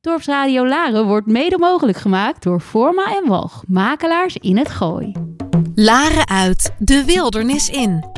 Dorpsradio Laren wordt mede mogelijk gemaakt door Forma en Walg, makelaars in het Gooi. Laren uit, de wildernis in.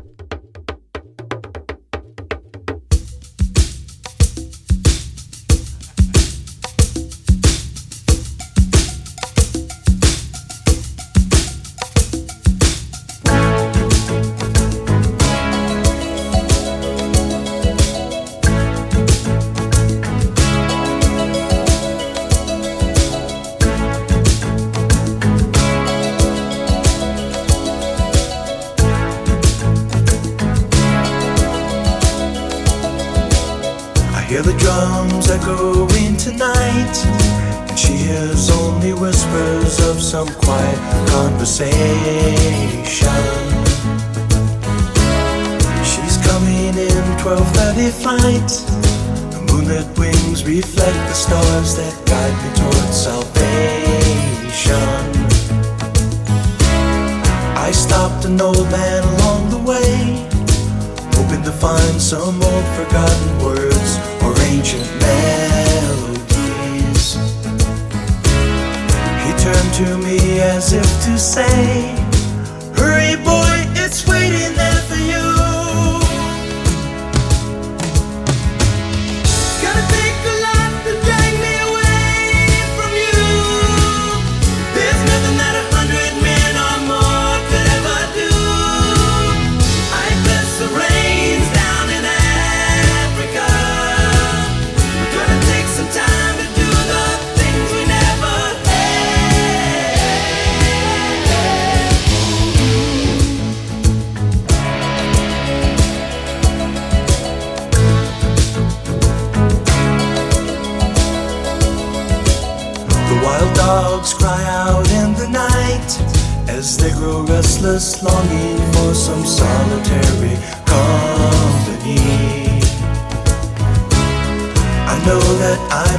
To me as if to say,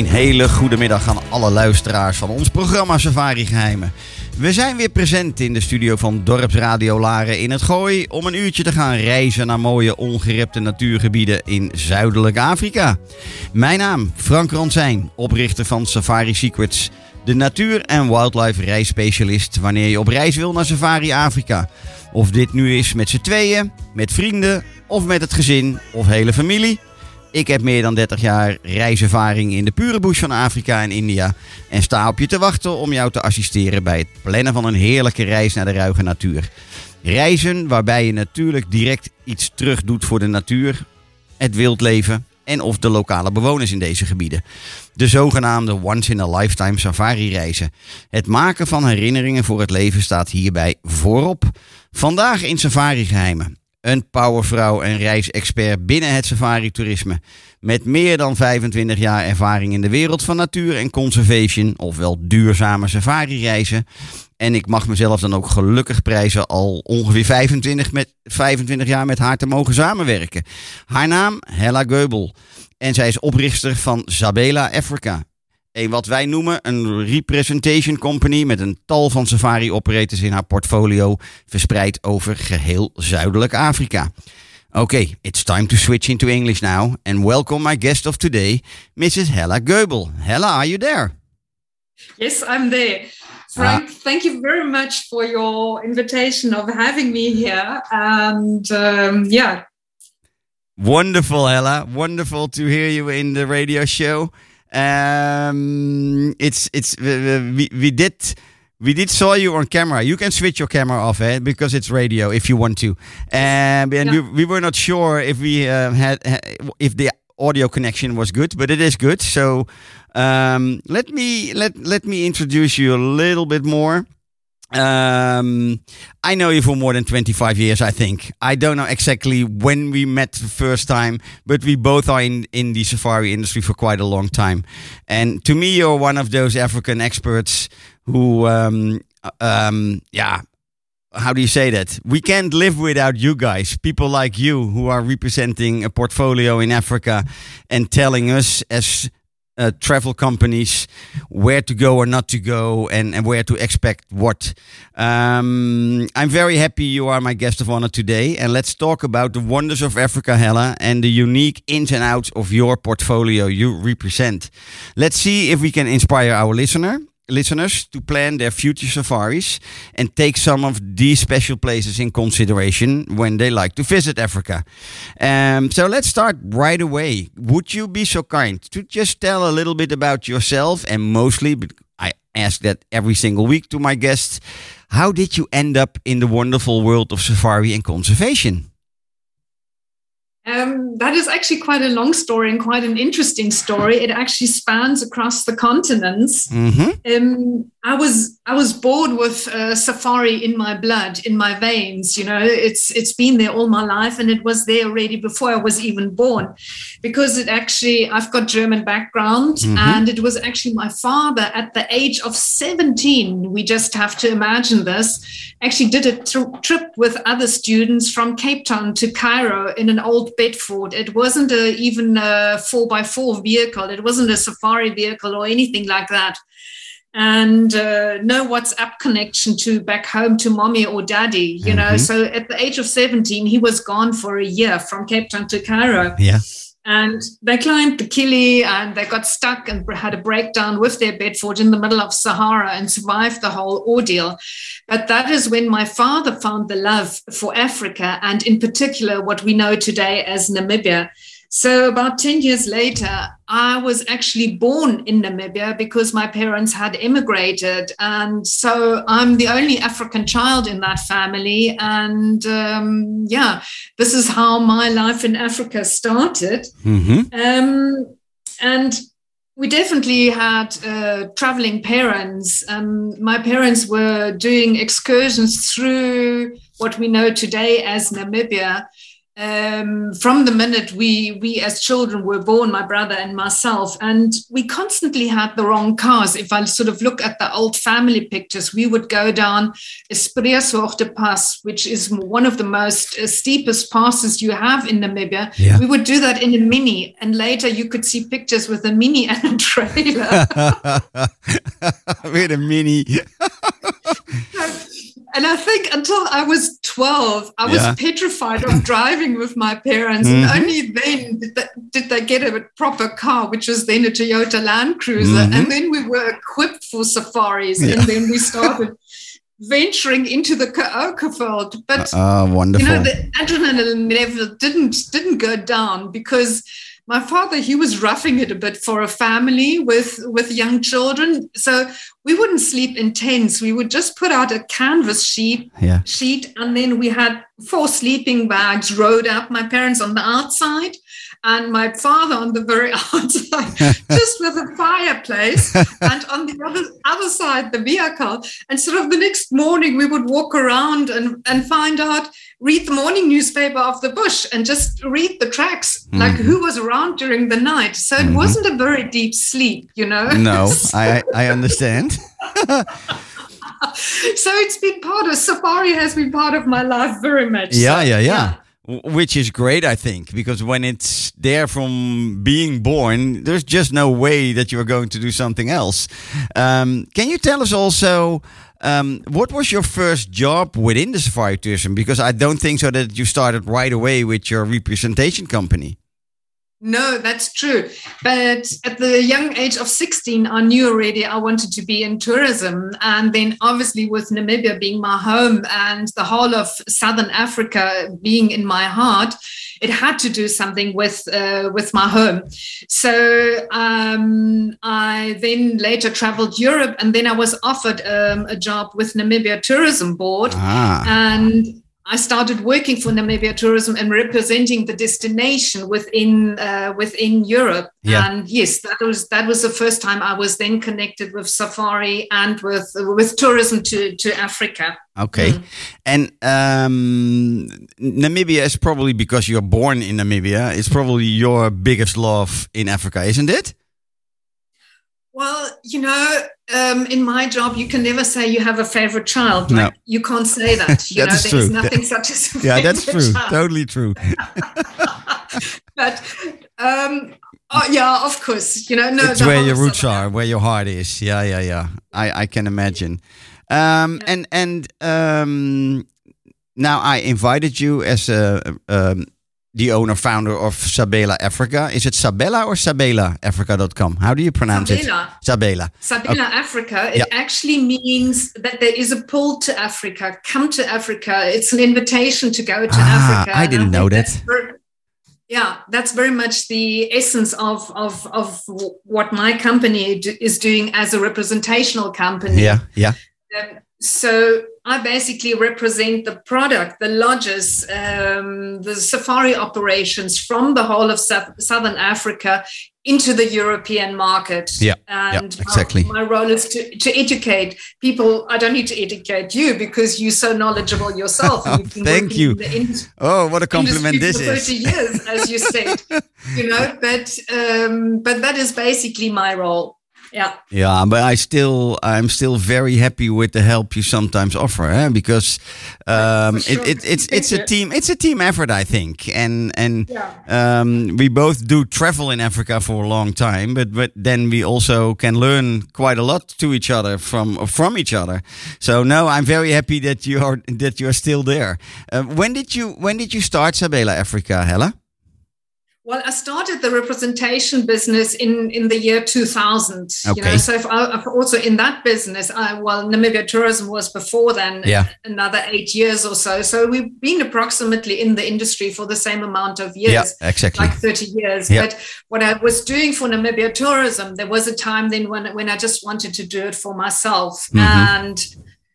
Een hele goede middag aan alle luisteraars van ons programma Safari Geheimen. We zijn weer present in de studio van Dorpsradio Laren in het Gooi om een uurtje te gaan reizen naar mooie ongerepte natuurgebieden in Zuidelijk Afrika. Mijn naam Frank Ransijn, oprichter van Safari Secrets, de natuur- en wildlife reisspecialist wanneer je op reis wil naar Safari Afrika. Of dit nu is met z'n tweeën, met vrienden of met het gezin of hele familie. Ik heb meer dan 30 jaar reiservaring in de pure bush van Afrika en India. En sta op je te wachten om jou te assisteren bij het plannen van een heerlijke reis naar de ruige natuur. Reizen waarbij je natuurlijk direct iets terug doet voor de natuur, het wildleven en of de lokale bewoners in deze gebieden. De zogenaamde once-in-a-lifetime safari-reizen. Het maken van herinneringen voor het leven staat hierbij voorop. Vandaag in Safari Geheimen. Een powervrouw en reisexpert binnen het safari-toerisme. Met meer dan 25 jaar ervaring in de wereld van natuur en conservation, ofwel duurzame safari-reizen. En ik mag mezelf dan ook gelukkig prijzen al ongeveer 25, met, 25 jaar met haar te mogen samenwerken. Haar naam Hella Geubel. En zij is oprichter van Zabela Africa. Een wat wij noemen een representation company met een tal van safari operators in haar portfolio, verspreid over geheel zuidelijk Afrika. Okay, it's time to switch into English now and welcome my guest of today, Mrs. Hella Goebel. Hella, are you there? Yes, I'm there. Frank, thank you very much for your invitation of having me here. And um, yeah, Wonderful, Hella. Wonderful to hear you in the radio show. Um, it's it's we, we- did we did saw you on camera. You can switch your camera off, eh? Because it's radio if you want to. Um, and Yeah. we, we were not sure if we uh, had if the audio connection was good, but it is good. So um, let me let let me introduce you a little bit more. Um, I know you for more than 25 years, I think. I don't know exactly when we met the first time, but we both are in, in the safari industry for quite a long time. And to me, you're one of those African experts who, um, um, yeah, how do you say that? We can't live without you guys, people like you who are representing a portfolio in Africa and telling us as uh, travel companies where to go or not to go and, and where to expect what. Um, I'm very happy you are my guest of honor today. And let's talk about the wonders of Africa, Hella, and the unique ins and outs of your portfolio you represent. Let's see if we can inspire our listener listeners to plan their future safaris and take some of these special places in consideration when they like to visit Africa. Um, so let's start right away. Would you be so kind to just tell a little bit about yourself and mostly, I ask that every single week to my guests, how did you end up in the wonderful world of safari and conservation? Um, that is actually quite a long story and quite an interesting story. It actually spans across the continents. Mm-hmm. um, I was I was bored with uh, safari in my blood, in my veins. You know, it's it's been there all my life, and it was there already before I was even born, because it actually I've got German background, Mhm. and it was actually my father at the age of seventeen. We just have to imagine this. Actually, did a tr- trip with other students from Cape Town to Cairo in an old Bedford. It wasn't a, even a four by four vehicle. It wasn't a safari vehicle or anything like that and uh, no WhatsApp connection to back home to mommy or daddy, you know. Mhm. So at the age of 17, he was gone for a year from Cape Town to Cairo. Yeah. And they climbed the Kili and they got stuck and had a breakdown with their Bedford in the middle of Sahara and survived the whole ordeal. But that is when my father found the love for Africa and, in particular, what we know today as Namibia. So, about 10 years later, I was actually born in Namibia because my parents had immigrated. And so I'm the only African child in that family. And um, yeah, this is how my life in Africa started. Mm-hmm. Um, and we definitely had uh, traveling parents. Um, my parents were doing excursions through what we know today as Namibia. Um, from the minute we we as children were born, my brother and myself, and we constantly had the wrong cars. If I sort of look at the old family pictures, we would go down Spreetshoogte Pass, which is one of the most uh, steepest passes you have in Namibia. Yeah. We would do that in a mini, and later you could see pictures with a mini and a trailer. we had a mini. and I think until I was 12, I was Yeah. petrified of driving with my parents. Mhm. And only then did they, did they get a proper car, which was then a Toyota Land Cruiser. Mhm. And then we were equipped for safaris. Yeah. And then we started venturing into the Kaokoveld. But Ah, wonderful. you know the adrenaline level didn't didn't go down because my father he was roughing it a bit for a family with with young children. So we wouldn't sleep in tents. We would just put out a canvas sheet yeah. sheet and then we had four sleeping bags rowed up my parents on the outside and my father on the very outside just with a fireplace and on the other other side the vehicle. And sort of the next morning we would walk around and and find out read the morning newspaper of the bush and just read the tracks like Mhm. who was around during the night so it Mhm. wasn't a very deep sleep you know No, so, I I understand. so it's been part of safari has been part of my life very much Yeah, so, yeah, yeah. W- Which is great, I think, because when it's there from being born, there's just no way that you are going to do something else. Um, can you tell us also Um, what was your first job within the safari tourism? Because I don't think so that you started right away with your representation company. No, that's true. But at the young age of 16, I knew already I wanted to be in tourism. And then, obviously, with Namibia being my home and the whole of Southern Africa being in my heart, it had to do something with uh, with my home. So um, I then later traveled Europe, and then I was offered um, a job with Namibia Tourism Board, Ah, and I started working for Namibia Tourism and representing the destination within uh, within Europe. Yeah. And yes, that was that was the first time I was then connected with safari and with with tourism to to Africa. okay. And um, Namibia is probably because you're born in Namibia. It's probably your biggest love in Africa, isn't it? Well, you know, um, in my job, you can never say you have a favorite child. No. Like, you can't say that. You That know, is there's true. nothing such as a Yeah, that's true. child. Totally true. But um, oh, yeah, of course, you know, no, it's where your roots are, where your heart is. Yeah, yeah, yeah. I, I can imagine. Um, and and um, now I invited you as a um, the owner founder of Sabela Africa. Is it Sabela or Sabela Africa.com? How do you pronounce Sabela. it? Sabela. Sabina Africa, it Yeah. actually means that there is a pull to Africa. Come to Africa. It's an invitation to go to Ah, Africa. I didn't think know that. that's ver- yeah, that's very much the essence of, of, of what my company do, is doing as a representational company. Yeah, yeah. Um, so I basically represent the product, the lodges, um, the safari operations from the whole of Sou- Southern Africa into the European market. Yeah, yeah, and my- exactly. My, role is to, to educate people. I don't need to educate you because you're so knowledgeable yourself. Been Thank you. in Oh, what a compliment this for 30 is. years, as you said. you know, but um, but that is basically my role. Yeah. Yeah, but I still, I'm still very happy with the help you sometimes offer, eh? because um, sure. it, it, it's it's a team, it's a team effort, I think, and and Yeah. um, we both do travel in Africa for a long time, but but then we also can learn quite a lot to each other from from each other. So no, I'm very happy that you are that you are still there. Uh, when did you when did you start Sabela Africa, Hella? Well, I started the representation business in, in the year 2000. You Okay. know, so if I, I've also in that business, I, well, Namibia Tourism was before then, Yeah. another eight years or so. So we've been approximately in the industry for the same amount of years. Yeah, exactly. Like 30 years. Yeah. But what I was doing for Namibia Tourism, there was a time then when, when I just wanted to do it for myself. Mhm. And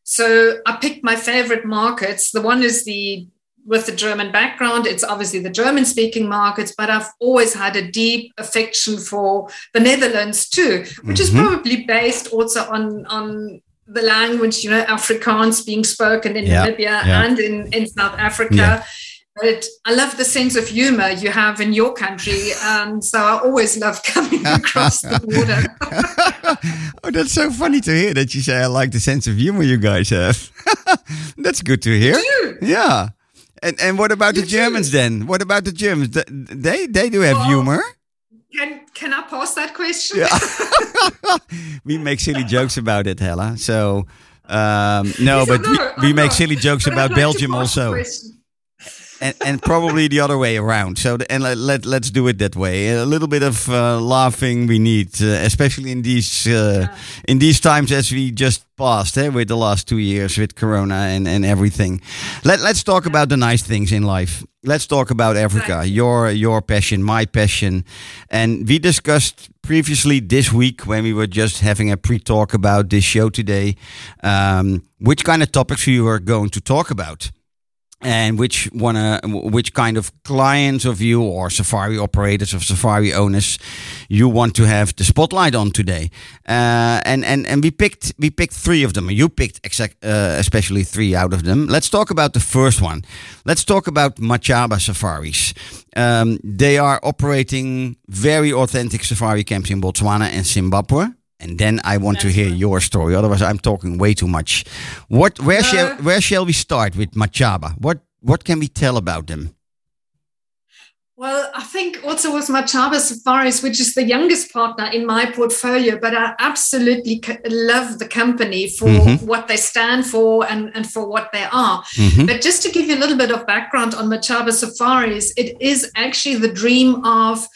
so I picked my favorite markets. The one is the with the German background, it's obviously the German speaking markets, but I've always had a deep affection for the Netherlands too, which is Mhm. probably based also on, on the language, you know, Afrikaans being spoken in Yeah, Namibia yeah. and in, in South Africa. Yeah. But I love the sense of humor you have in your country. And so I always love coming across the border. oh, that's so funny to hear that you say I like the sense of humor you guys have. that's good to hear. Yeah. And and what about the You do. Germans then? What about the Germans? They they do have humor. Can, can I pass that question? Yeah. we make silly jokes about it, Hella. So um, no, Yes, but we, we I make silly jokes But about like Belgium also. question. And, and probably the other way around. So the, and let, let let's do it that way. A little bit of uh, laughing we need, uh, especially in these uh, in these times as we just passed eh, with the last two years with Corona and, and everything. Let let's talk about the nice things in life. Let's talk about Africa, Exactly. your your passion, my passion, and we discussed previously this week when we were just having a pre-talk about this show today, um, which kind of topics we were going to talk about and which wanna which kind of clients of you or safari operators or safari owners you want to have the spotlight on today. Uh, and and and we picked we picked three of them. You picked exact uh, especially three out of them. Let's talk about the first one. Let's talk about machaba safaris. Um, they are operating very authentic safari camps in botswana and zimbabwe and then I want to hear right. your story. Otherwise, I'm talking way too much. What? Where shall Uh, Where shall we start with Machaba? What What can we tell about them? Well, I think also with Machaba Safaris, which is the youngest partner in my portfolio, but I absolutely love the company for Mhm. what they stand for and, and for what they are. Mhm. But just to give you a little bit of background on Machaba Safaris, it is actually the dream of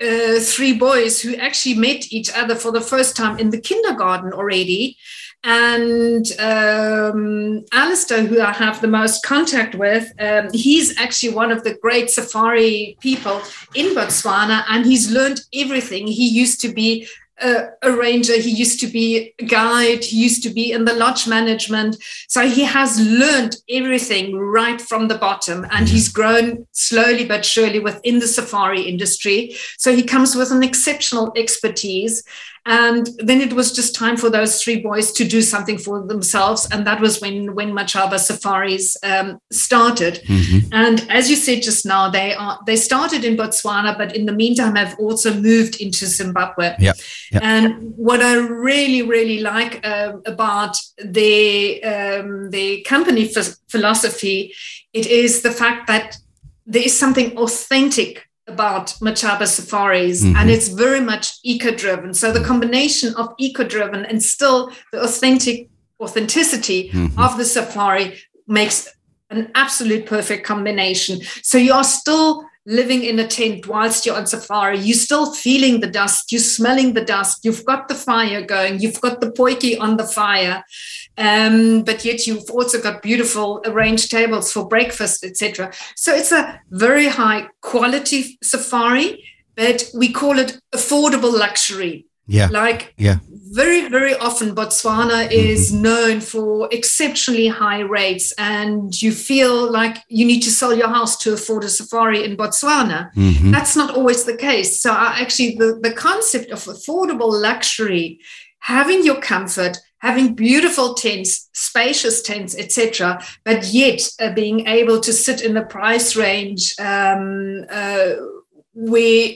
uh, three boys who actually met each other for the first time in the kindergarten already. And um, Alistair, who I have the most contact with, um, he's actually one of the great safari people in Botswana, and he's learned everything. He used to be a, a ranger, he used to be a guide, he used to be in the lodge management. So he has learned everything right from the bottom, and he's grown slowly but surely within the safari industry. So he comes with an exceptional expertise. And then it was just time for those three boys to do something for themselves. And that was when, when Machaba Safaris um, started. Mhm. And as you said just now, they are they started in Botswana, but in the meantime have also moved into Zimbabwe. Yeah, yeah. And what I really, really like um about the um, their company ph- philosophy, it is the fact that there is something authentic about Machaba Safaris, Mhm. and it's very much eco-driven. So the combination of eco-driven and still the authentic authenticity Mhm. of the safari makes an absolute perfect combination. So you are still living in a tent whilst you're on safari. You're still feeling the dust. You're smelling the dust. You've got the fire going. You've got the potjie on the fire. Um, but yet you've also got beautiful arranged tables for breakfast, etc. So it's a very high quality safari, but we call it affordable luxury. Yeah. Like Yeah. very, very often Botswana is known for exceptionally high rates, and you feel like you need to sell your house to afford a safari in Botswana. Mhm. That's not always the case. So, I actually, the, the concept of affordable luxury, having your comfort, having beautiful tents, spacious tents, etc., but yet uh, being able to sit in the price range um, uh, where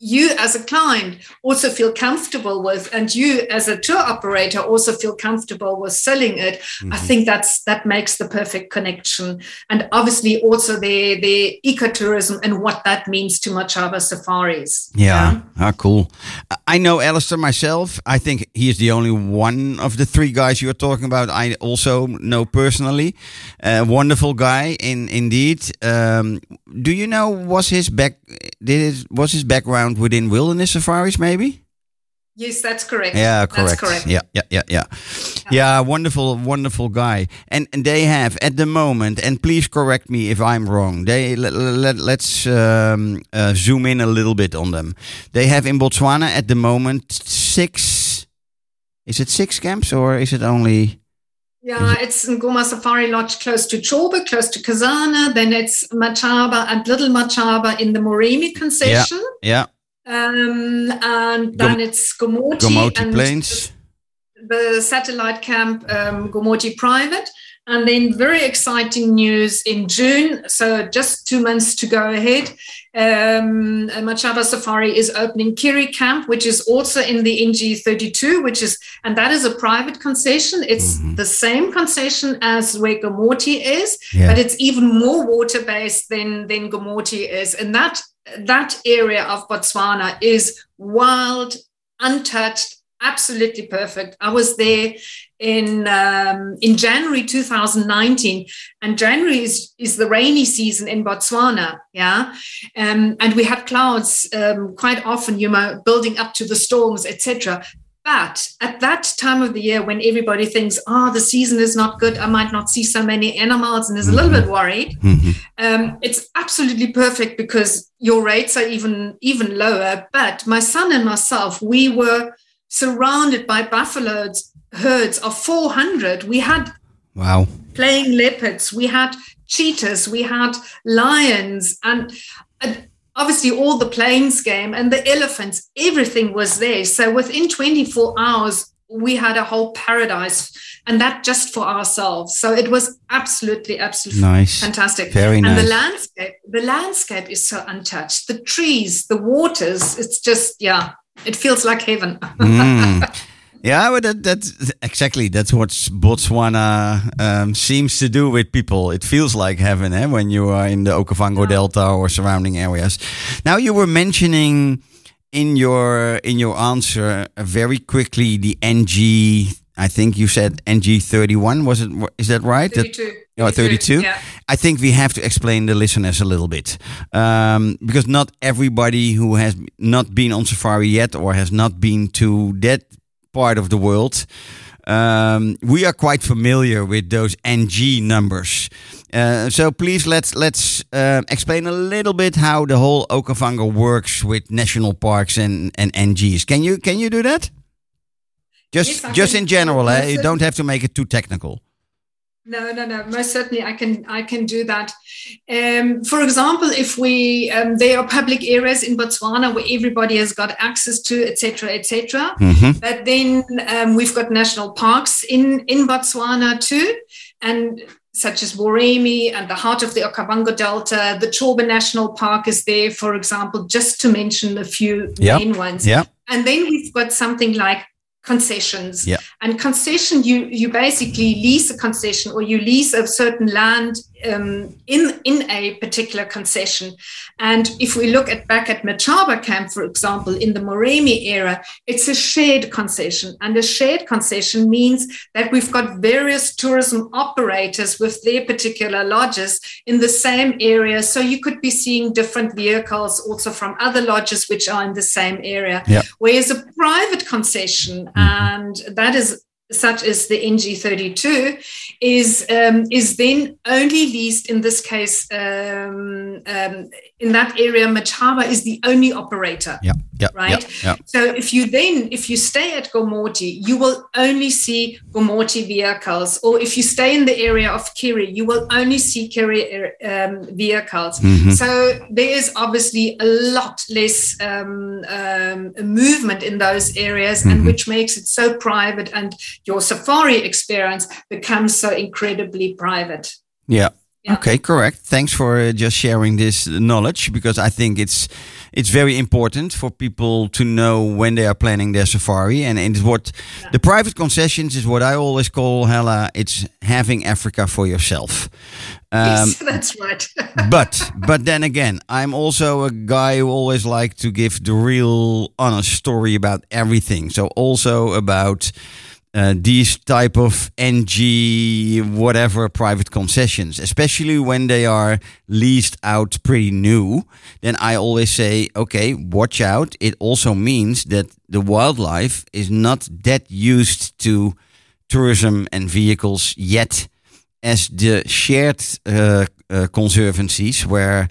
you as a client also feel comfortable with and you as a tour operator also feel comfortable with selling it i think that's that makes the perfect connection and obviously also the the ecotourism and what that means to machaba safaris Yeah. Ah, cool. I- know Alistair myself. I think he is the only one of the three guys you are talking about. I also know personally. A wonderful guy, in indeed. Um, do you know was his back? Did was his background within wilderness safaris? Maybe. yes that's correct Yeah, correct. that's correct Yeah, yeah, yeah, yeah. Yeah, wonderful, wonderful guy. And, and they have at the moment, and please correct me if I'm wrong. They let, let, let's um, uh, zoom in a little bit on them. They have in Botswana at the moment six. Is it six camps or is it only? Yeah, it's Ngoma Safari Lodge close to Chobe, close to Kasane. Then it's Machaba and Little Machaba in the Moremi concession. Yeah. Yeah, Um, and then it's Gomoti, Gomoti Plains. the satellite camp um, Gomoti Private. And then very exciting news in June. So just two months to go ahead. Um, Machaba Safari is opening Kiri Camp, which is also in the NG32, which is, and that is a private concession. It's Mhm. the same concession as where Gomoti is, Yeah. but it's even more water based than, than Gomoti is. And that, that area of Botswana is wild, untouched, absolutely perfect. I was there in um, in January 2019, and January is is the rainy season in Botswana, yeah, um, and we had clouds um, quite often, you know, building up to the storms, etc. But at that time of the year, when everybody thinks, "Oh, the season is not good," I might not see so many animals, and is a little bit worried Mhm. um, it's absolutely perfect because your rates are even even lower. But my son and myself, we were surrounded by buffaloes herds of 400. We had Wow. playing leopards, we had cheetahs, we had lions, and, and obviously all the plains game and the elephants. Everything was there. So within 24 hours, we had a whole paradise, and that just for ourselves. So it was absolutely, absolutely Nice. fantastic. Very and nice. the landscape, the landscape is so untouched. The trees, the waters, it's just yeah, it feels like heaven. Mm. Yeah, but that, that's exactly that's what Botswana um, seems to do with people. It feels like heaven eh, when you are in the Okavango Delta or surrounding areas. Now you were mentioning in your in your answer uh, very quickly the NG. I think you said NG thirty one. Was it? Is that right? That- 32. Oh, 32? Yeah. I think we have to explain the listeners a little bit um, because not everybody who has not been on safari yet or has not been to that part of the world, um, we are quite familiar with those NG numbers. Uh, so please let's let's uh, explain a little bit how the whole Okavango works with national parks and, and NGs. Can you can you do that? Just Yes, just in general, eh? You don't have to make it too technical. No, no, no. Most certainly, I can. I can do that. Um, for example, if we um, there are public areas in Botswana where everybody has got access to, etc., etc. Mhm. But then um, we've got national parks in in Botswana too, and such as Moremi and the heart of the Okavango Delta. The Chobe National Park is there, for example, just to mention a few Yeah. main ones. Yeah. And then we've got something like concessions. Yeah. And concession, you you basically lease a concession or you lease a certain land um, in in a particular concession. And if we look at back at Machaba Camp, for example, in the Moremi era, it's a shared concession. And a shared concession means that we've got various tourism operators with their particular lodges in the same area. So you could be seeing different vehicles also from other lodges which are in the same area. Yeah. Whereas a private concession, and that is such as the NG32, is um, is then only leased in this case um, um, in that area. Machaba is the only operator. Yeah. Yeah. Right. Yeah. So if you then, if you stay at Gomoti, you will only see Gomoti vehicles, or if you stay in the area of Kiri, you will only see Kiri um, vehicles. Mhm. So there is obviously a lot less um, um, movement in those areas, Mhm. and which makes it so private, and your safari experience becomes so incredibly private. Yeah. Yeah. Okay, correct. Thanks for uh, just sharing this knowledge because I think it's it's very important for people to know when they are planning their safari and, and it's what the private concessions is what I always call Hella it's having Africa for yourself. Um, yes, that's right. but but then again, I'm also a guy who always like to give the real honest story about everything. So also about uh, these type of NG whatever private concessions, especially when they are leased out pretty new. Then I always say, okay, watch out. It also means that the wildlife is not that used to tourism and vehicles yet as the shared uh, uh, conservancies where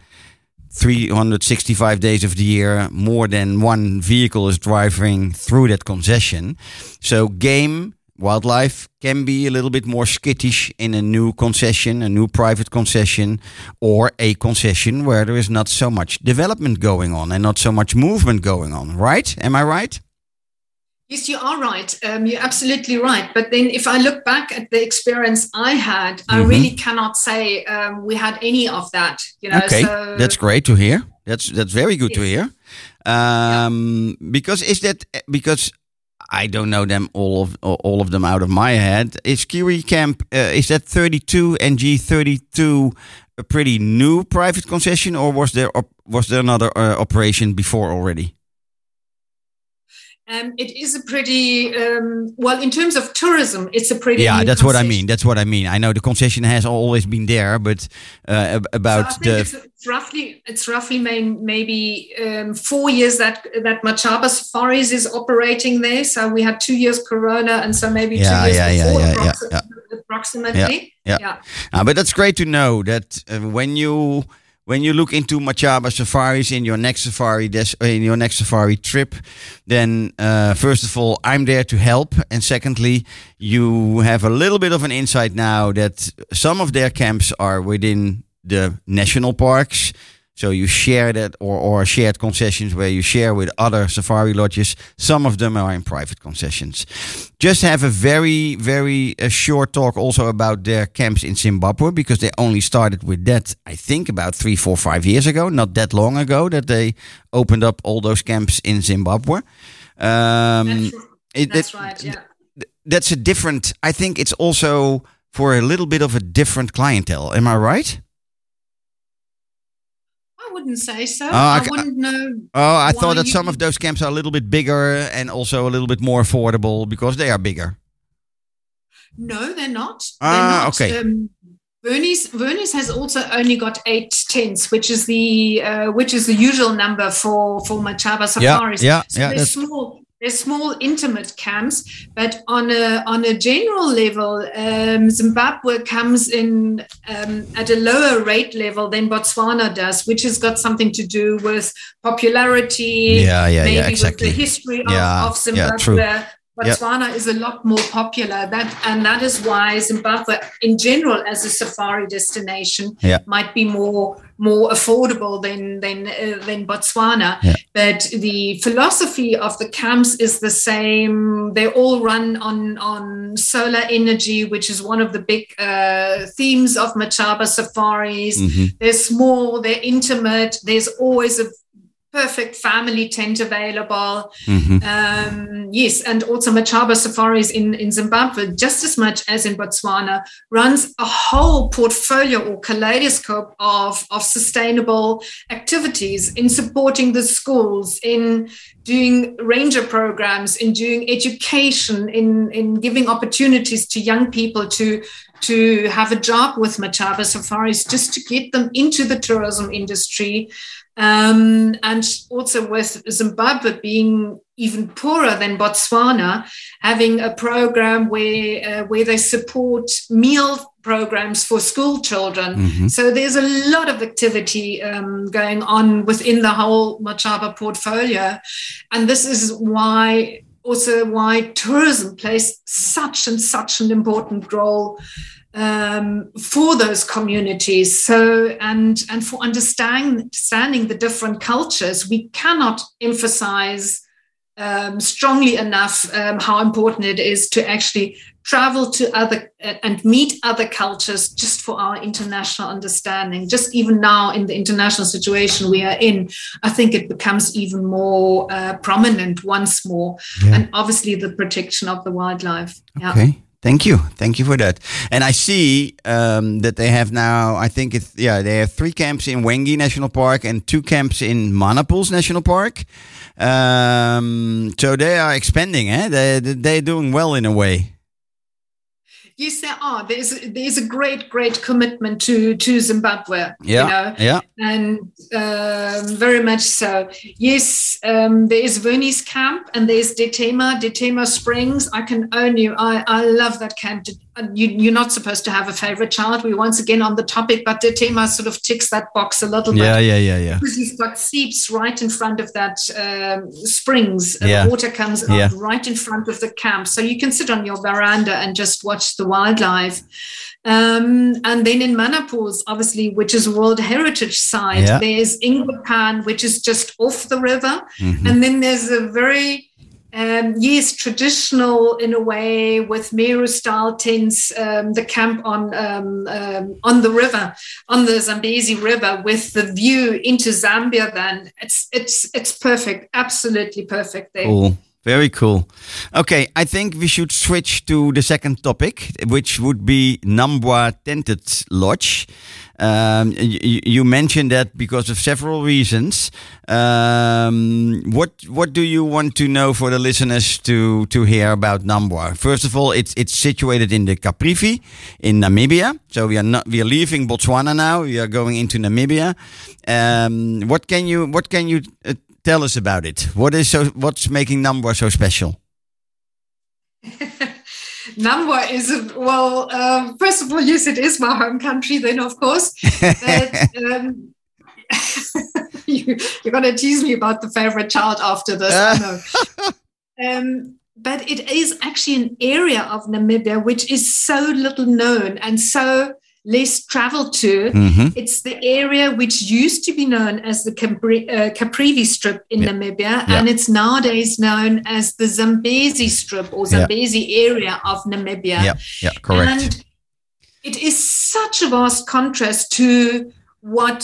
365 days of the year more than one vehicle is driving through that concession. So game wildlife can be a little bit more skittish in a new concession a new private concession or a concession where there is not so much development going on and not so much movement going on right? Am i right Yes, you are right. Um, you're absolutely right. But then, if I look back at the experience I had, I Mhm. really cannot say um, we had any of that. You know, okay so that's great to hear that's that's very good to hear um because is that because i don't know them all of all of them out of my head is kiri camp uh, is that 32 ng 32 a pretty new private concession or was there op- was there another uh, operation before already um, it is a pretty um, well in terms of tourism. It's a pretty yeah that's what i mean that's what i mean i know the concession has always been there but uh, So about think the it's, it's roughly it's roughly main, maybe um, four years that that Machaba Safaris is operating there. So we had two years Corona, and so maybe Yeah, two years yeah, yeah, before yeah, yeah, approxi- yeah. approximately. yeah. Uh, but that's great to know that uh, when you when you look into Machaba safaris in your next safari des- in your next safari trip, then uh, first of all I'm there to help, and secondly you have a little bit of an insight now that some of their camps are within the national parks. So you share that or, or shared concessions where you share with other safari lodges. Some of them are in private concessions. Just have a very, very uh, short talk also about their camps in Zimbabwe because they only started with that, I think, about three, four, five years ago. Not that long ago that they opened up all those camps in Zimbabwe. Um, That's, it- that's it- right. Yeah. that's a different. I think it's also for a little bit of a different clientele. Am I right? I wouldn't say so. Oh, I I- wouldn't know. Oh, I thought that some of those camps are a little bit bigger and also a little bit more affordable because they are bigger. No, they're not. Ah, they're not. okay. Um, Verney's, Verney's has also only got eight tents, which is the uh, which is the usual number for for Machaba safaris. yeah, so yeah, They're small. They're small, intimate camps, but on a on a general level, um, Zimbabwe comes in um, at a lower rate level than Botswana does, which has got something to do with popularity. Yeah, yeah, yeah, maybe exactly. With the history of, Yeah, of yeah, Zimbabwe. true. Botswana is a lot more popular. That and that is why Zimbabwe, in general, as a safari destination, Yeah. might be more more affordable than than uh, than Botswana. Yeah. But the philosophy of the camps is the same. They all run on on solar energy, which is one of the big uh, themes of Machaba safaris. Mhm. They're small. They're intimate. There's always a perfect family tent available. Mhm. Um, yes, and also Machaba Safaris in, in Zimbabwe, just as much as in Botswana, runs a whole portfolio or kaleidoscope of, of sustainable activities in supporting the schools, in doing ranger programs, in doing education, in, in giving opportunities to young people to to have a job with Machaba Safaris, just to get them into the tourism industry. Um, and also with Zimbabwe being even poorer than Botswana, having a program where uh, where they support meal programs for school children. Mhm. So there's a lot of activity um, going on within the whole Machaba portfolio, and this is why also why tourism plays such and such an important role um, for those communities. So and and for understand, understanding the different cultures, we cannot emphasize um, strongly enough um, how important it is to actually travel to other and meet other cultures just for our international understanding. Just even now in the international situation we are in, I think it becomes even more uh, prominent once more. Yeah. And obviously the protection of the wildlife. Yeah. Thank you. Thank you for that. And I see um, that they have now, I think it's, yeah, they have three camps in Hwange National Park and two camps in Mana Pools National Park. Um, so they are expanding, eh? They, they're doing well in a way. Yes, there are. There's there's a great, great commitment to to Zimbabwe. Yeah. You know, Yeah. and um, very much so. Yes, um, there is Verney's Camp and there's Detema, Detema Springs. I can own you. I, I love that camp. You, you're not supposed to have a favorite child. We're once again on the topic, but Detema sort of ticks that box a little bit. Yeah, yeah, yeah, yeah. Because you've got seeps right in front of that um, springs. and Yeah. The water comes out Yeah. right in front of the camp. So you can sit on your veranda and just watch the wildlife. Um, and then in Mana Pools, obviously, which is World Heritage Site, Yeah. there's Ingwapan, which is just off the river. Mhm. And then there's a very um, yes, traditional in a way with Meru style tents, um, the camp on um, um, on the river, on the Zambezi River, with the view into Zambia. Then it's it's it's perfect, absolutely perfect there. Cool. Very cool. Okay, I think we should switch to the second topic, which would be Nambwa Tented Lodge. Um, you, you mentioned that because of several reasons. Um, what what do you want to know for the listeners to to hear about Nambwa? First of all, it's it's situated in the Caprivi in Namibia. So we are not we are leaving Botswana now. We are going into Namibia. Um, what can you what can you uh, tell us about it? What is so what's making Nambwa so special? Namwa is a, well. Um, first of all, yes, it is my home country. Then, of course, but, um, you, you're going to tease me about the favorite child after this. Know. um, but it is actually an area of Namibia which is so little known and so less traveled to. Mhm. It's the area which used to be known as the Capri, uh, Caprivi Strip in Yeah. Namibia, Yeah. and it's nowadays known as the Zambezi Strip or Yeah. Zambezi area of Namibia. Yeah, yeah, correct. And it is such a vast contrast to what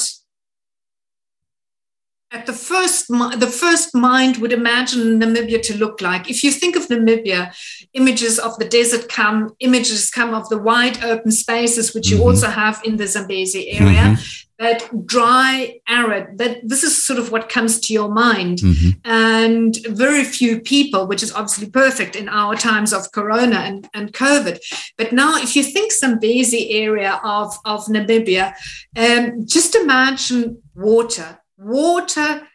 at the first the first mind would imagine Namibia to look like. If you think of Namibia, images of the desert come, images come of the wide open spaces which you Mhm. also have in the Zambezi area. Mhm. That dry, arid. That this is sort of what comes to your mind Mhm. and very few people, which is obviously perfect in our times of Corona and, and COVID. But now, if you think Zambezi area of, of Namibia, um, just imagine water, water,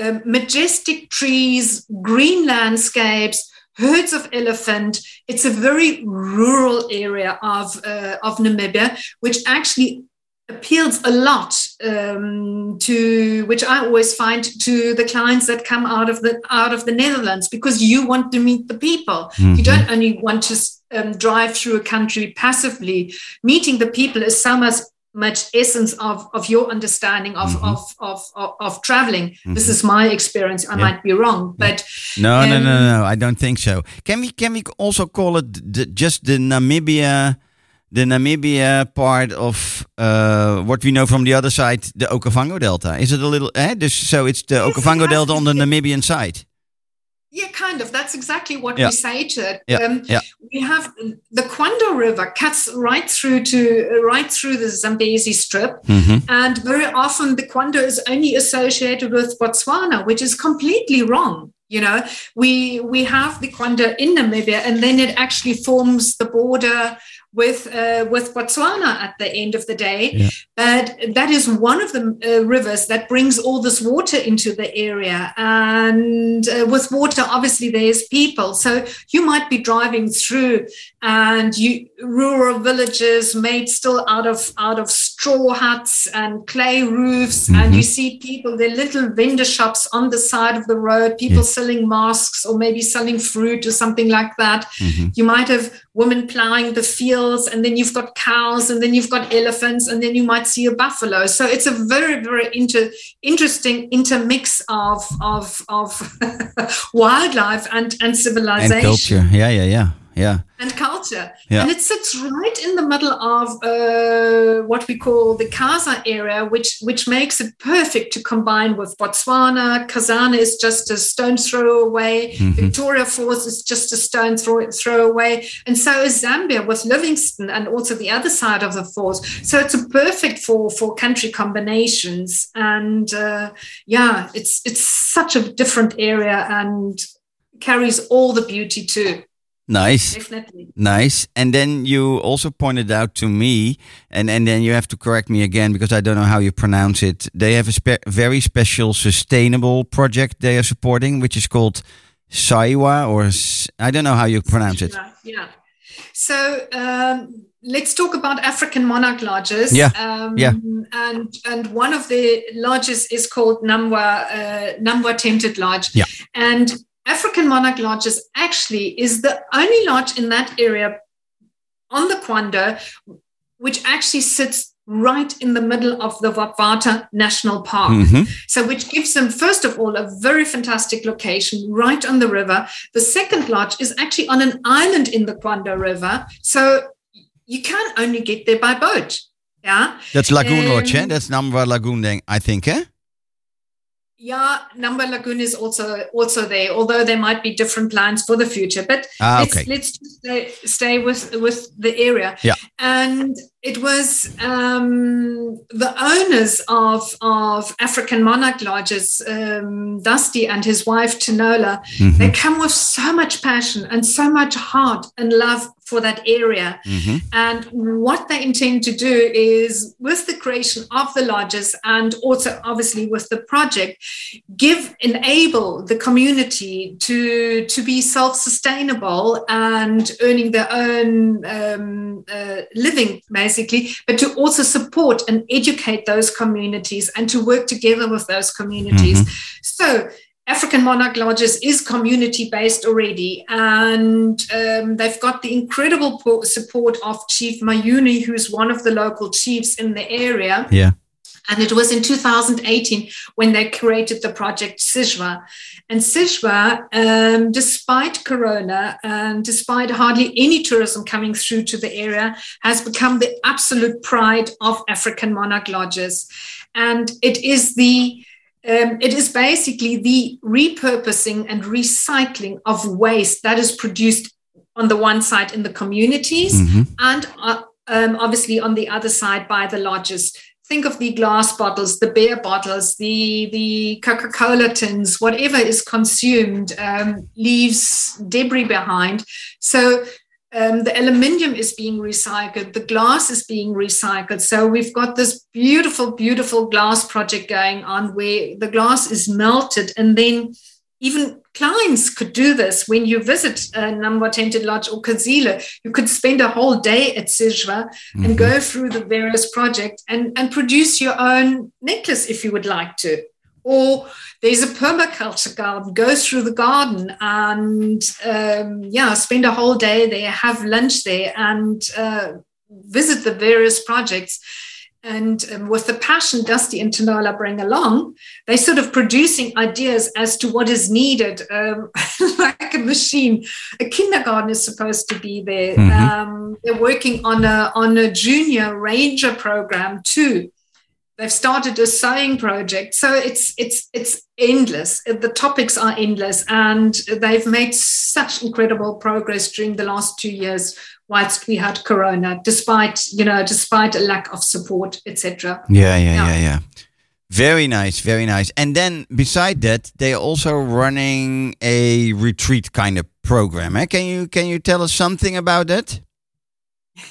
um, majestic trees, green landscapes. Herds of elephant. It's a very rural area of uh, of Namibia, which actually appeals a lot um, to which I always find to the clients that come out of the out of the Netherlands because you want to meet the people. Mhm. You don't only want to um, drive through a country passively. Meeting the people is so much much essence of, of your understanding of, Mhm. of, of, of, of traveling. This Mhm. is my experience. I Yeah. might be wrong, but No, no, no, Um, no. I don't think so. Can we can we also call it the, just the Namibia, the Namibia part of uh, what we know from the other side, the Okavango Delta? Is it a little? Eh? Dus, so it's the Yes, Okavango Delta on the. Namibian side. Yeah, kind of. That's exactly what Yeah. we say to it. Yeah, Um, yeah. We have the Kwando River cuts right through to right through the Zambezi Strip, Mhm. and very often the Kwando is only associated with Botswana, which is completely wrong. You know, we we have the Kwando in Namibia, and then it actually forms the border with uh, with Botswana at the end of the day. Yeah. But that is one of the uh, rivers that brings all this water into the area. And uh, with water, obviously, there's people. So you might be driving through, and you rural villages made still out of out of straw huts and clay roofs, and you see people. There are little vendor shops on the side of the road. People Yeah. selling masks or maybe selling fruit or something like that. Mhm. You might have women plowing the fields, and then you've got cows, and then you've got elephants, and then you might see a buffalo. So it's a very, very inter- interesting intermix of of of wildlife and and civilization And culture. Yeah, yeah, yeah, yeah. and culture. Yeah. And it sits right in the middle of uh, what we call the Kaza area, which which makes it perfect to combine with Botswana. Kasane is just a stone's throw away. Mhm. Victoria Falls is just a stone's throw, throw away. And so is Zambia with Livingstone and also the other side of the falls. So it's a perfect for for country combinations. And uh, yeah, it's it's such a different area and carries all the beauty too. Nice. Definitely. Nice. And then you also pointed out to me, and, and then you have to correct me again because I don't know how you pronounce it. They have a spe- very special sustainable project they are supporting, which is called Saiwa, or S- I don't know how you pronounce it. Yeah. yeah. So um, let's talk about African monarch lodges. Yeah, Um, yeah. And and one of the lodges is called Nambwa uh, Nambwa Tented Lodge. Yeah. And African monarch lodges actually is the only lodge in that area on the Kwando, which actually sits right in the middle of the Bwabwata National Park. Mhm. So, which gives them, first of all, a very fantastic location right on the river. The second lodge is actually on an island in the Kwando River. So, you can only get there by boat. Yeah. That's Lagoon Lodge, eh? Um, That's Nambwa Lagoon, I think, eh? Yeah, Nambwa Lagoon is also also there, although there might be different plans for the future. But Ah, let's, let's just stay, stay with with the area. Yeah. And it was um, the owners of of African monarch lodges, um, Dusty and his wife Tinola. Mhm. They come with so much passion and so much heart and love for that area. Mhm. And what they intend to do is, with the creation of the lodges and also obviously with the project, give enable the community to to be self-sustainable and earning their own um, uh, living, basically, but to also support and educate those communities and to work together with those communities. So African Monarch Lodges is community based already, and um, they've got the incredible support of Chief Mayuni, who's one of the local chiefs in the area. Yeah. And it was in 2018 when they created the project Sijwa. And Sijwa, um, despite Corona and despite hardly any tourism coming through to the area, has become the absolute pride of African monarch lodges. And it is the Um, it is basically the repurposing and recycling of waste that is produced on the one side in the communities Mhm. and uh, um, obviously on the other side by the lodges. Think of the glass bottles, the beer bottles, the the Coca Cola tins, whatever is consumed um, leaves debris behind. So um, the aluminium is being recycled, the glass is being recycled. So we've got this beautiful, beautiful glass project going on where the glass is melted and then even clients could do this when you visit uh, Nambwa Tented Lodge or Kazile. You could spend a whole day at Sijwa and go through the various projects and, and produce your own necklace if you would like to. Or there's a permaculture garden, go through the garden and um, yeah, spend a whole day there, have lunch there, and uh, visit the various projects. And um, with the passion Dusty and Tanola bring along, they're sort of producing ideas as to what is needed, um, like a machine. A kindergarten is supposed to be there. Mhm. Um, they're working on a on a junior ranger program too. They've started a sewing project, so it's it's it's endless. The topics are endless, and they've made such incredible progress during the last two years. Whilst we had Corona, despite you know, despite a lack of support, etc. Yeah, yeah, Yeah. yeah, yeah. Very nice, very nice. And then beside that, they are also running a retreat kind of program. Eh? Can you can you tell us something about that?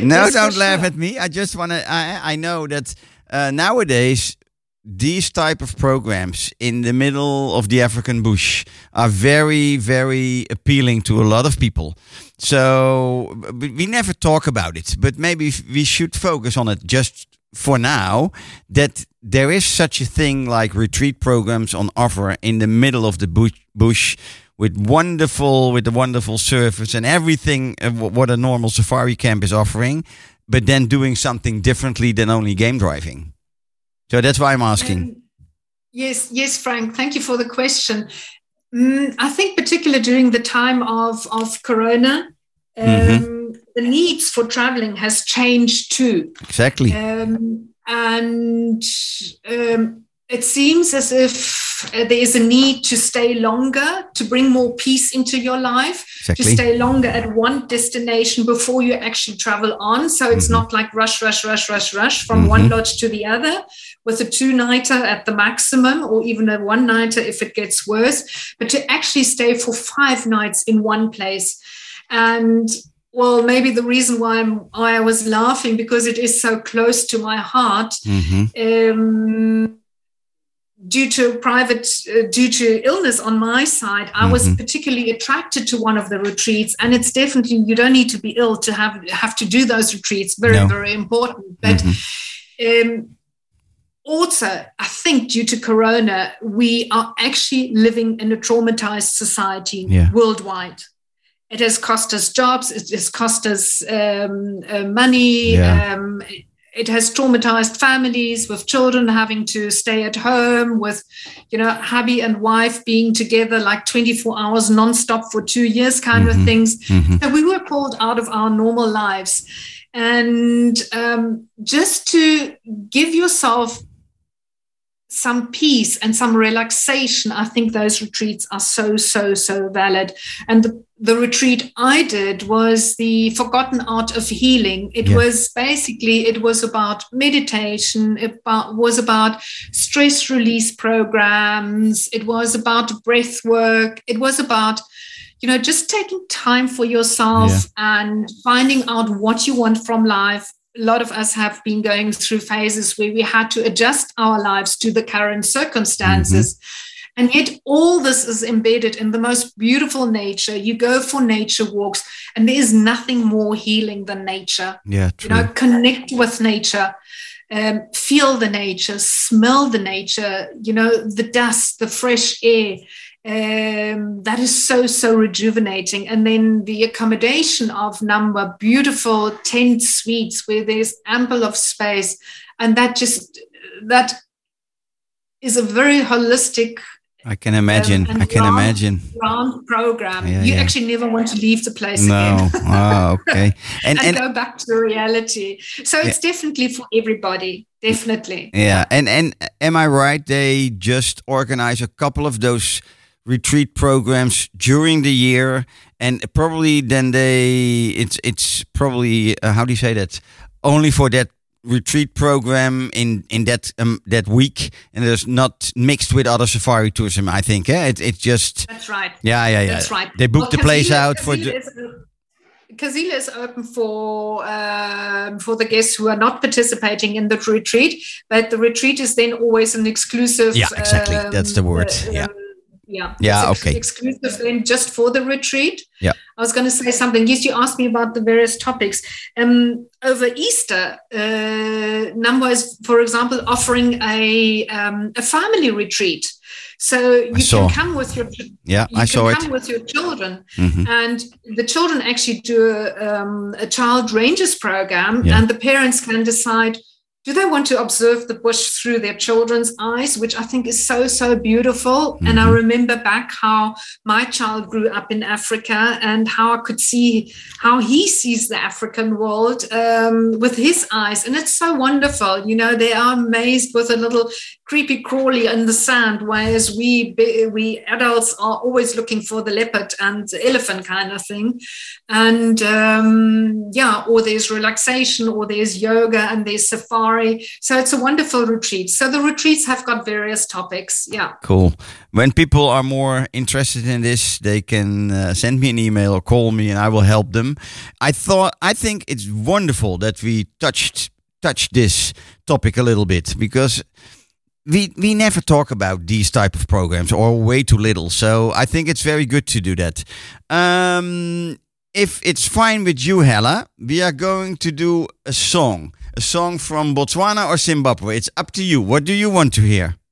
No, Yes, don't laugh sure. at me. I just want to. I I know that uh, nowadays these type of programs in the middle of the African bush are very very appealing to a lot of people. So we never talk about it, but maybe we should focus on it just for now. That there is such a thing like retreat programs on offer in the middle of the bush. with wonderful with the wonderful service and everything uh, what a normal safari camp is offering but then doing something differently than only game driving so that's why i'm asking Um, yes, yes, Frank. Thank you for the question. Mm, I think, particularly during the time of of Corona, um, Mhm. the needs for traveling has changed too, exactly um, and um, it seems as if uh, there is a need to stay longer, to bring more peace into your life, to stay longer at one destination before you actually travel on. So it's Mhm. not like rush, rush, rush, rush, rush from one Mhm. lodge to the other with a two nighter at the maximum or even a one nighter if it gets worse, but to actually stay for five nights in one place. And well, maybe the reason why, I was laughing because it is so close to my heart hmm um, due to private uh, due to illness on my side i was Mhm. particularly attracted to one of the retreats and it's definitely you don't need to be ill to have have to do those retreats very No. very important but Mhm. um, also i think due to corona we are actually living in a traumatized society Yeah. worldwide it has cost us jobs it has cost us um, uh, money Yeah. um, it has traumatized families with children having to stay at home with you know hubby and wife being together like 24 hours nonstop for two years kind Mhm. of things. Hmm so we were pulled out of our normal lives. And um, just to give yourself some peace and some relaxation. I think those retreats are so so so valid. And the, the retreat i did was the forgotten art of healing. It Yeah. was basically it was about meditation. It about, was about stress release programs. It was about breath work. It was about you know just taking time for yourself Yeah. and finding out what you want from life a lot of us have been going through phases where we had to adjust our lives to the current circumstances. And yet, all this is embedded in the most beautiful nature. You go for nature walks, and there is nothing more healing than nature. yeah You know, connect with nature, um, feel the nature, smell the nature, you know, the dust, the fresh air. Um, that is so, so rejuvenating. And then the accommodation of Nambwa, beautiful tent suites where there's ample of space. And that just, that is a very holistic I can imagine. Um, I can round- imagine. round program. Yeah, you yeah. actually never want to leave the place No. again. oh, okay. And and, and go back to reality. So it's definitely for everybody. Definitely. yeah, and and am I right? They just organize a couple of those retreat programs during the year, and probably then they it's it's probably uh, how do you say that? Only for that retreat program in in that um, that week, and there's not mixed with other safari tourism. I think. Eh? It it's just That's right. yeah yeah yeah. That's right. They booked the place Kazile- out for. The- is, Kazile is open for um, for the guests who are not participating in the retreat, but the retreat is then always an exclusive. Yeah, exactly. That's the word. uh, Yeah. Yeah. Yeah, ex- okay. Exclusive then just for the retreat. Yeah. I was going to say something. Yes, you asked me about the various topics. Um, over Easter, uh, Nambwa is, for example, offering a um, a family retreat. So you can come with your yeah, you I saw it. come with your children, Mhm. and the children actually do a, um, a child rangers program, Yeah. and the parents can decide do they want to observe the bush through their children's eyes, which I think is so so beautiful. And I Mhm. remember back how my child grew up in Africa and how I could see how he sees the African world um, with his eyes, and it's so wonderful. You know, they are amazed with a little creepy crawly in the sand, whereas we we adults are always looking for the leopard and the elephant kind of thing. And um, yeah, or there's relaxation, or there's yoga, and there's safari. So it's a wonderful retreat. So the retreats have got various topics. Yeah. Cool. When people are more interested in this, they can uh, send me an email or call me, and I will help them. I thought I think it's wonderful that we touched touched this topic a little bit because we we never talk about these type of programs or way too little. So I think it's very good to do that. Um, if it's fine with you, Hella, we are going to do a song, a song from Botswana or Zimbabwe. It's up to you. What do you want to hear?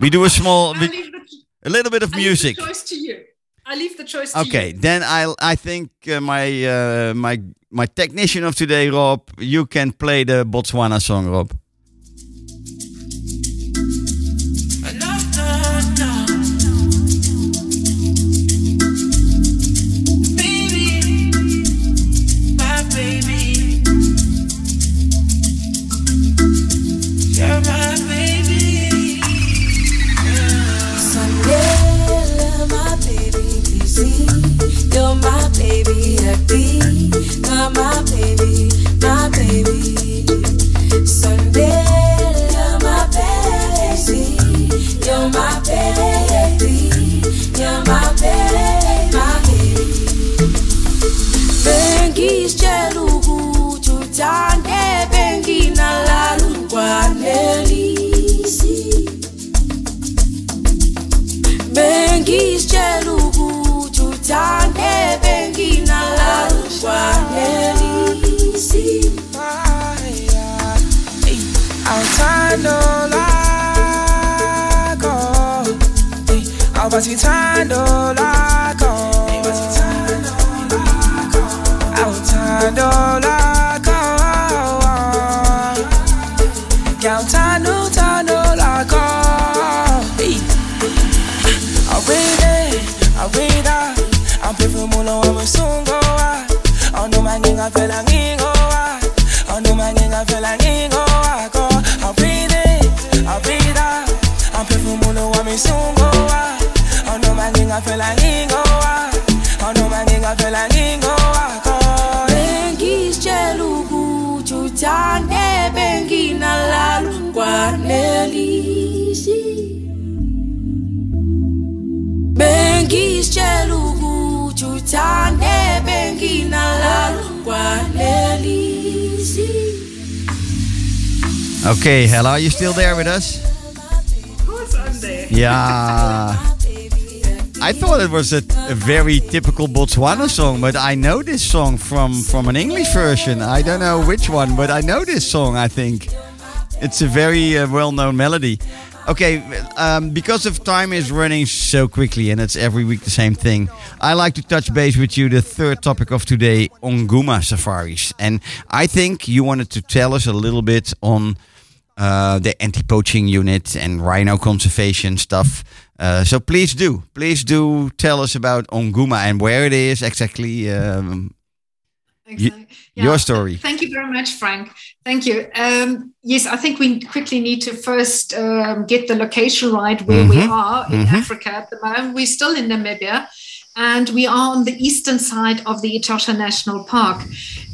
We do a small, the, a little bit of I leave music. the choice to you. I leave the choice to you. Okay, then I I think uh, my uh, my my technician of today, Rob, you can play the Botswana song, Rob. My baby, my baby. Sandela, awubathi thando lakho Okay, Hella, are you still there with us? Of course I'm there. Yeah. I thought it was a, a very typical Botswana song, but I know this song from, from an English version. I don't know which one, but I know this song, I think. It's a very uh, well known melody. Okay, um, because of time is running so quickly and it's every week the same thing, I like to touch base with you the third topic of today, Onguma safaris. And I think you wanted to tell us a little bit on uh, the anti-poaching unit and rhino conservation stuff. Uh, so please do, please do tell us about Onguma and where it is exactly. Um, Exactly. your story. Thank you very much, Frank. Thank you. Um, yes, I think we quickly need to first um, get the location right where we Mhm. are in Mhm. Africa at the moment. We're still in Namibia. And we are on the eastern side of the Etosha National Park.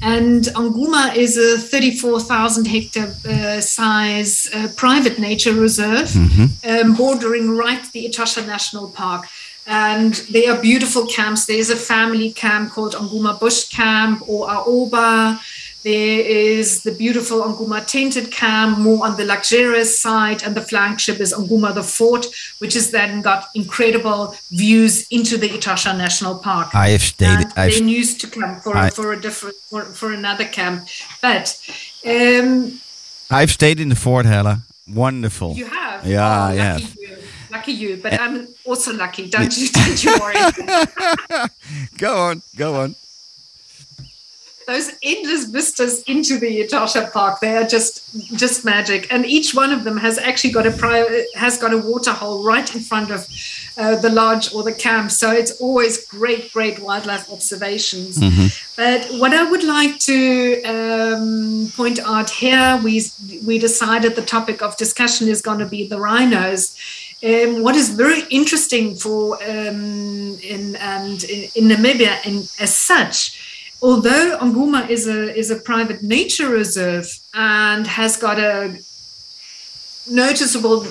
And Onguma is a 34,000 hectare uh, size uh, private nature reserve mhm. um, bordering right the Etosha National Park. And there are beautiful camps. There's a family camp called Onguma Bush Camp or Aoba. There is the beautiful Onguma Tented Camp, more on the luxurious side. And the flagship is Onguma the Fort, which has then got incredible views into the Etosha National Park. I have stayed. And I've, then used to come for, I- for a different for, for another camp. But um, I've stayed in the fort, Hella. Wonderful. you have. Yeah, oh, I lucky. You. Lucky you, but I'm also lucky. Don't you? Don't you worry. Go on, go on. Those endless vistas into the Etosha Park, they are just just magic. And each one of them has actually got a pri- has got a water hole right in front of uh, the lodge or the camp. So it's always great, great wildlife observations. But what I would like to um, point out here, we we decided the topic of discussion is going to be the rhinos. Um, what is very interesting for um, in and in, in Namibia, and as such, although Onguma is a is a private nature reserve and has got a noticeable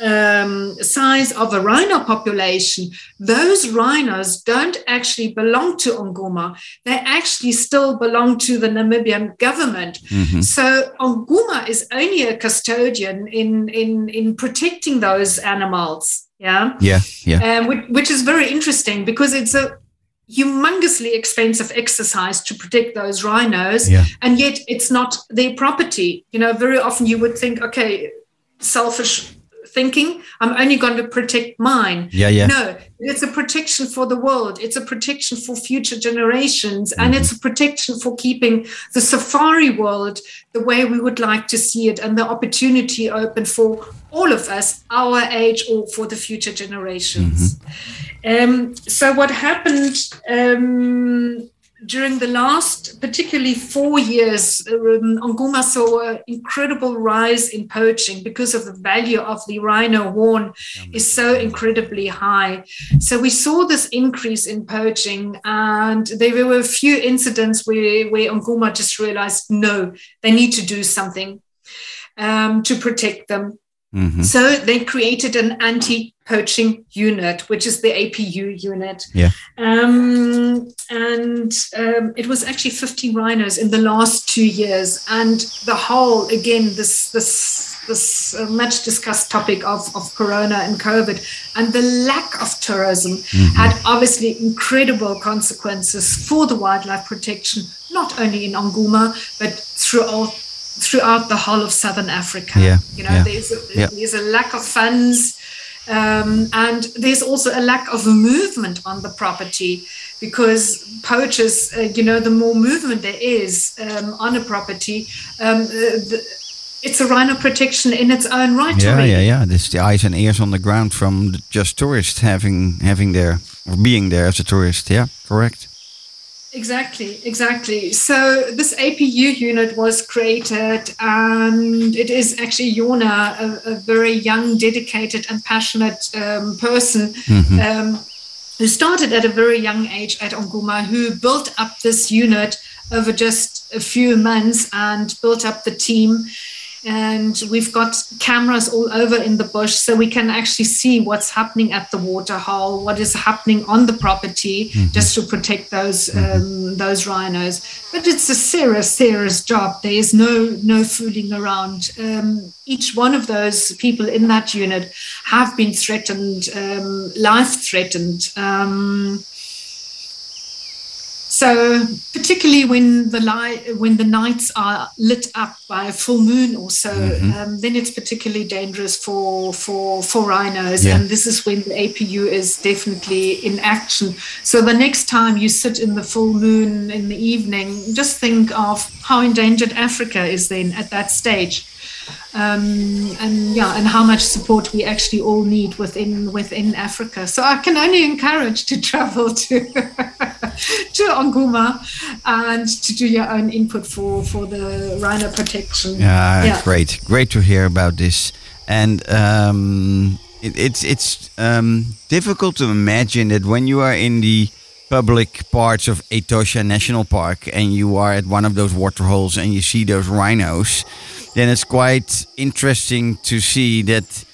um, size of a rhino population, those rhinos don't actually belong to Onguma. They actually still belong to the Namibian government. Mhm. So Onguma is only a custodian in in in protecting those animals. Yeah Yeah, yeah. um, which, which is very interesting because it's a humongously expensive exercise to protect those rhinos Yeah. and yet it's not their property you know very often you would think okay selfish thinking i'm only going to protect mine. Yeah, yeah. no it's a protection for the world. It's a protection for future generations. And it's a protection for keeping the safari world the way we would like to see it and the opportunity open for all of us our age or for the future generations. Um, so what happened um, during the last, particularly four years, um, Onguma saw an incredible rise in poaching because of the value of the rhino horn is so incredibly high. So we saw this increase in poaching, and there were a few incidents where, where Onguma just realized no, they need to do something um, to protect them. Mhm. So they created an anti-poaching unit, which is the APU unit. Yeah. Um, and um, it was actually 15 rhinos in the last two years. And the whole, again, this this this uh, much discussed topic of, of Corona and COVID and the lack of tourism had obviously incredible consequences for the wildlife protection, not only in Onguma, but throughout throughout the whole of southern Africa. Yeah, You know, yeah, there's a, yeah. there's a lack of funds. Um, and there's also a lack of movement on the property because poachers, uh, you know, the more movement there is um, on a property, um, uh, the, it's a rhino protection in its own right. Yeah, already. yeah, yeah. This the eyes and ears on the ground from just tourists having having there or being there as a tourist. Yeah, correct. Exactly, exactly. So this APU unit was created, and it is actually Jona, a, a very young, dedicated, and passionate um, person um, who started at a very young age at Onguma, who built up this unit over just a few months and built up the team. And we've got cameras all over in the bush, so we can actually see what's happening at the water hole, what is happening on the property, just to protect those um, those rhinos. But it's a serious, serious job. There is no no fooling around. Um, each one of those people in that unit have been threatened, um, life threatened. So particularly when the light, when the nights are lit up by a full moon or so, um, then it's particularly dangerous for for for rhinos. Yeah. And this is when the APU is definitely in action. So the next time you sit in the full moon in the evening, just think of how endangered Africa is then at that stage. um, and yeah, and how much support we actually all need within within Africa. So I can only encourage to travel to to Onguma and to do your own input for for the rhino protection. Yeah, Yeah. great, great to hear about this. And um, it, it's it's um, difficult to imagine that when you are in the public parts of Etosha National Park and you are at one of those waterholes and you see those rhinos, then it's quite interesting to see that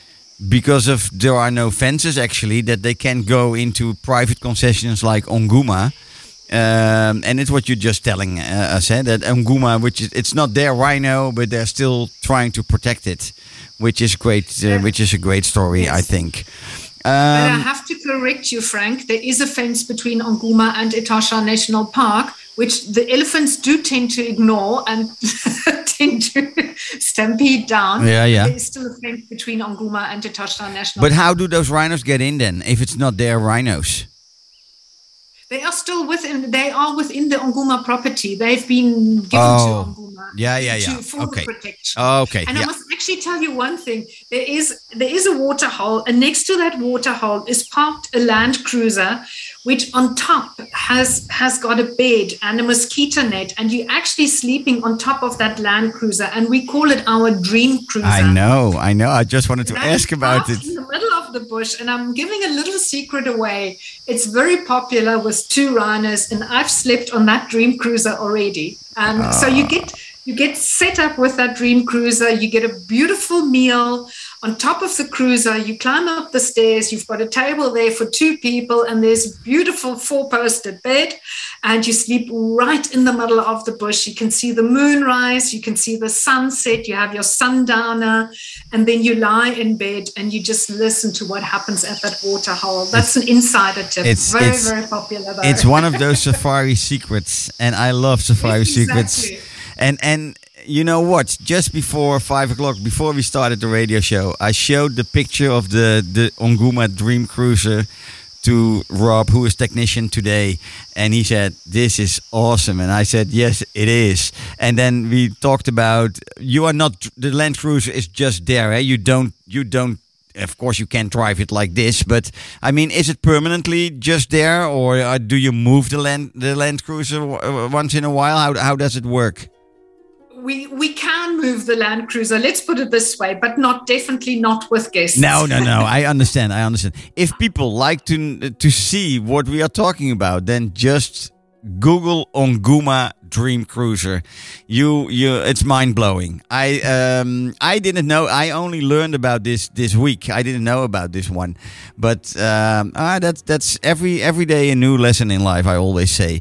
because of there are no fences actually that they can go into private concessions like Onguma. Um, and it's what you're just telling uh, us, eh? that Onguma, which is it's not their rhino, but they're still trying to protect it, which is great. Uh, which is a great story, I think. But I Um, have to correct you, Frank. There is a fence between Onguma and Etosha National Park, which the elephants do tend to ignore and tend to stampede down. Yeah, yeah. There is still a fence between Onguma and Etosha National but Park. how do those rhinos get in then, if it's not their rhinos? They are still within. They are within the Onguma property. They've been given Oh. to Onguma. Yeah, yeah, to- yeah. for Okay. protection. Okay, And I must actually tell you one thing. There is there is a water hole, and next to that water hole is parked a Land Cruiser, which on top has has got a bed and a mosquito net, and you're actually sleeping on top of that Land Cruiser, and we call it our dream cruiser. I know, I know. I just wanted to That ask about it. in the middle of the bush, and I'm giving a little secret away. It's very popular with two rhinos, and I've slept on that dream cruiser already. And so Ah. you get you get set up with that dream cruiser. You get a beautiful meal on top of the cruiser. You climb up the stairs. You've got a table there for two people, and there's a beautiful four-posted bed, and you sleep right in the middle of the bush. You can see the moon rise. You can see the sunset. You have your sundowner, and then you lie in bed and you just listen to what happens at that water hole. That's an insider tip. It's- very, it's- very popular. Though. It's one of those safari secrets, and I love safari Yes, secrets. And and you know what? Just before five o'clock, before we started the radio show, I showed the picture of the the Onguma Dream Cruiser to Rob, who is technician today, and he said, "This is awesome," and I said, "Yes, it is." And then we talked about you are not the Land Cruiser is just there. Eh? You don't you don't of course you can't drive it like this but i mean is it permanently just there or uh, do you move the land the land cruiser once in a while how, how does it work we we can move the Land Cruiser. Let's put it this way, but not definitely not with guests. no no no i understand i understand. If people like to to see what we are talking about then just google onguma dream cruiser. You you it's mind-blowing. I um i didn't know i only learned about this this week. I didn't know about this one. But um ah, that's that's every every day a new lesson in life i always say.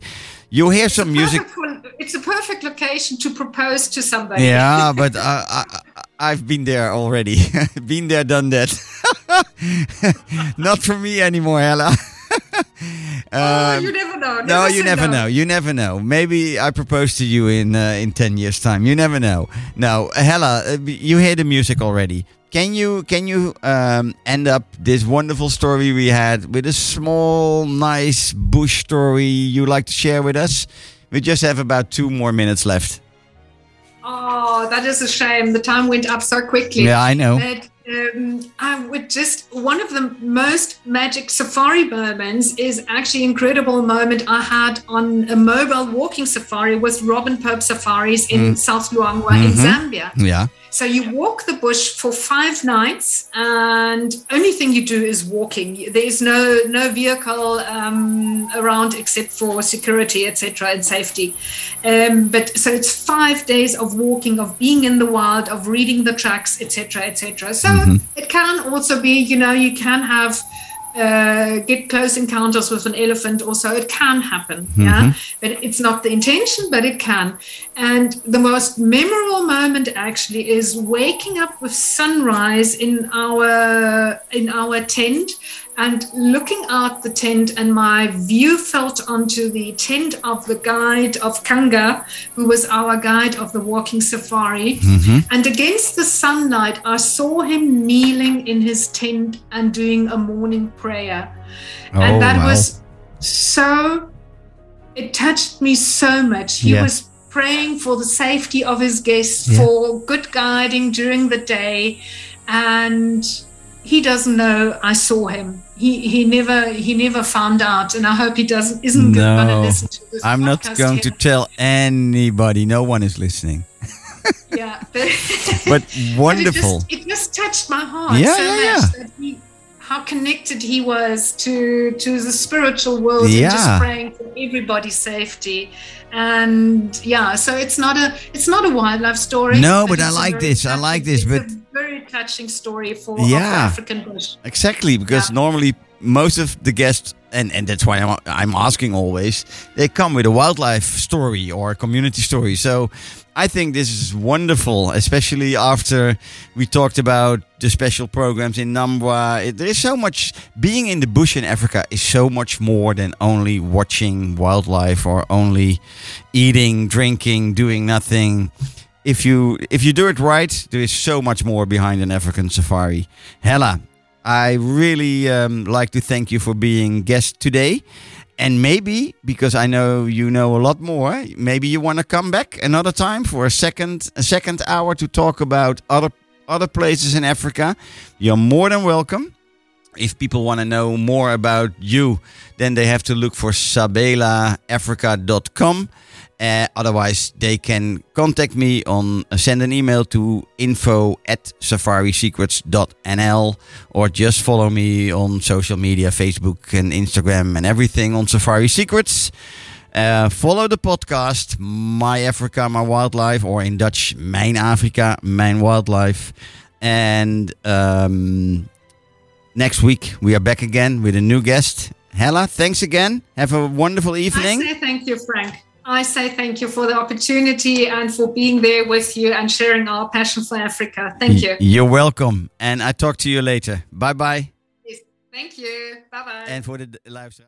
You hear some music It's a perfect location to propose to somebody. yeah, but uh, I, I, I've been there already. been there, done that. Not for me anymore, Hella. Oh, Um, you never know. no, you never no. know. You never know. Maybe I propose to you in uh, in ten years' time. You never know. No, Hella, uh, you hear the music already. Can you can you um, end up this wonderful story we had with a small, nice bush story you like to share with us? We just have about two more minutes left. Oh, that is a shame. The time went up so quickly. Yeah, I know. But um, I would just one of the most magic safari moments is actually incredible moment I had on a mobile walking safari with Robin Pope Safaris in South Luangwa in Zambia. Yeah. So you walk the bush for five nights, and only thing you do is walking. There is no no vehicle um, around except for security, etc., and safety. Um, but so it's five days of walking, of being in the wild, of reading the tracks, etc., etc. So it can also be, you know, you can have. Uh, get close encounters with an elephant also it can happen yeah? But it's not the intention but it can. And the most memorable moment actually is waking up with sunrise in our in our tent and looking out the tent and my view felt onto the tent of the guide of Kanga who was our guide of the walking safari mm-hmm. and against the sunlight I saw him kneeling in his tent and doing a morning prayer Oh, and that wow. was so it touched me so much he Yeah. was praying for the safety of his guests, Yeah. for good guiding during the day, and he doesn't know I saw him. He he never he never found out, and I hope he doesn't isn't going to No, listen to this. I'm not going to tell anybody. No one is listening. Yeah, But But wonderful. It just, it just touched my heart Yeah, so yeah, much yeah. that he, how connected he was to to the spiritual world and Yeah. just praying for everybody's safety. And yeah, so it's not a it's not a wildlife story. No, but I like this, I like this, but- touching story for Yeah. African bush. Exactly, because Yeah. normally most of the guests, and, and that's why I'm, I'm asking always, they come with a wildlife story or a community story. So I think this is wonderful, especially after we talked about the special programs in Nambwa. It, there is so much, being in the bush in Africa is so much more than only watching wildlife or only eating, drinking, doing nothing if you if you do it right, there is so much more behind an African safari. Hella, I really um, like to thank you for being guest today. And maybe because I know you know a lot more, maybe you want to come back another time for a second a second hour to talk about other other places in Africa. You're more than welcome. If people want to know more about you, then they have to look for sabelaafrica.com. Uh, otherwise, they can contact me on uh, send an email to info at safarisecrets.nl or just follow me on social media, Facebook and Instagram and everything on Safari Secrets. Uh, follow the podcast, My Africa, My Wildlife, or in Dutch, Mijn Afrika, Mijn Wildlife. And um, next week, we are back again with a new guest. Hella, thanks again. Have a wonderful evening. Thank you, Frank. I say thank you for the opportunity and for being there with you and sharing our passion for Africa. Thank you. You're welcome. And I talk to you later. Bye bye. Yes. Thank you. Bye bye. And for the live. luisteraar.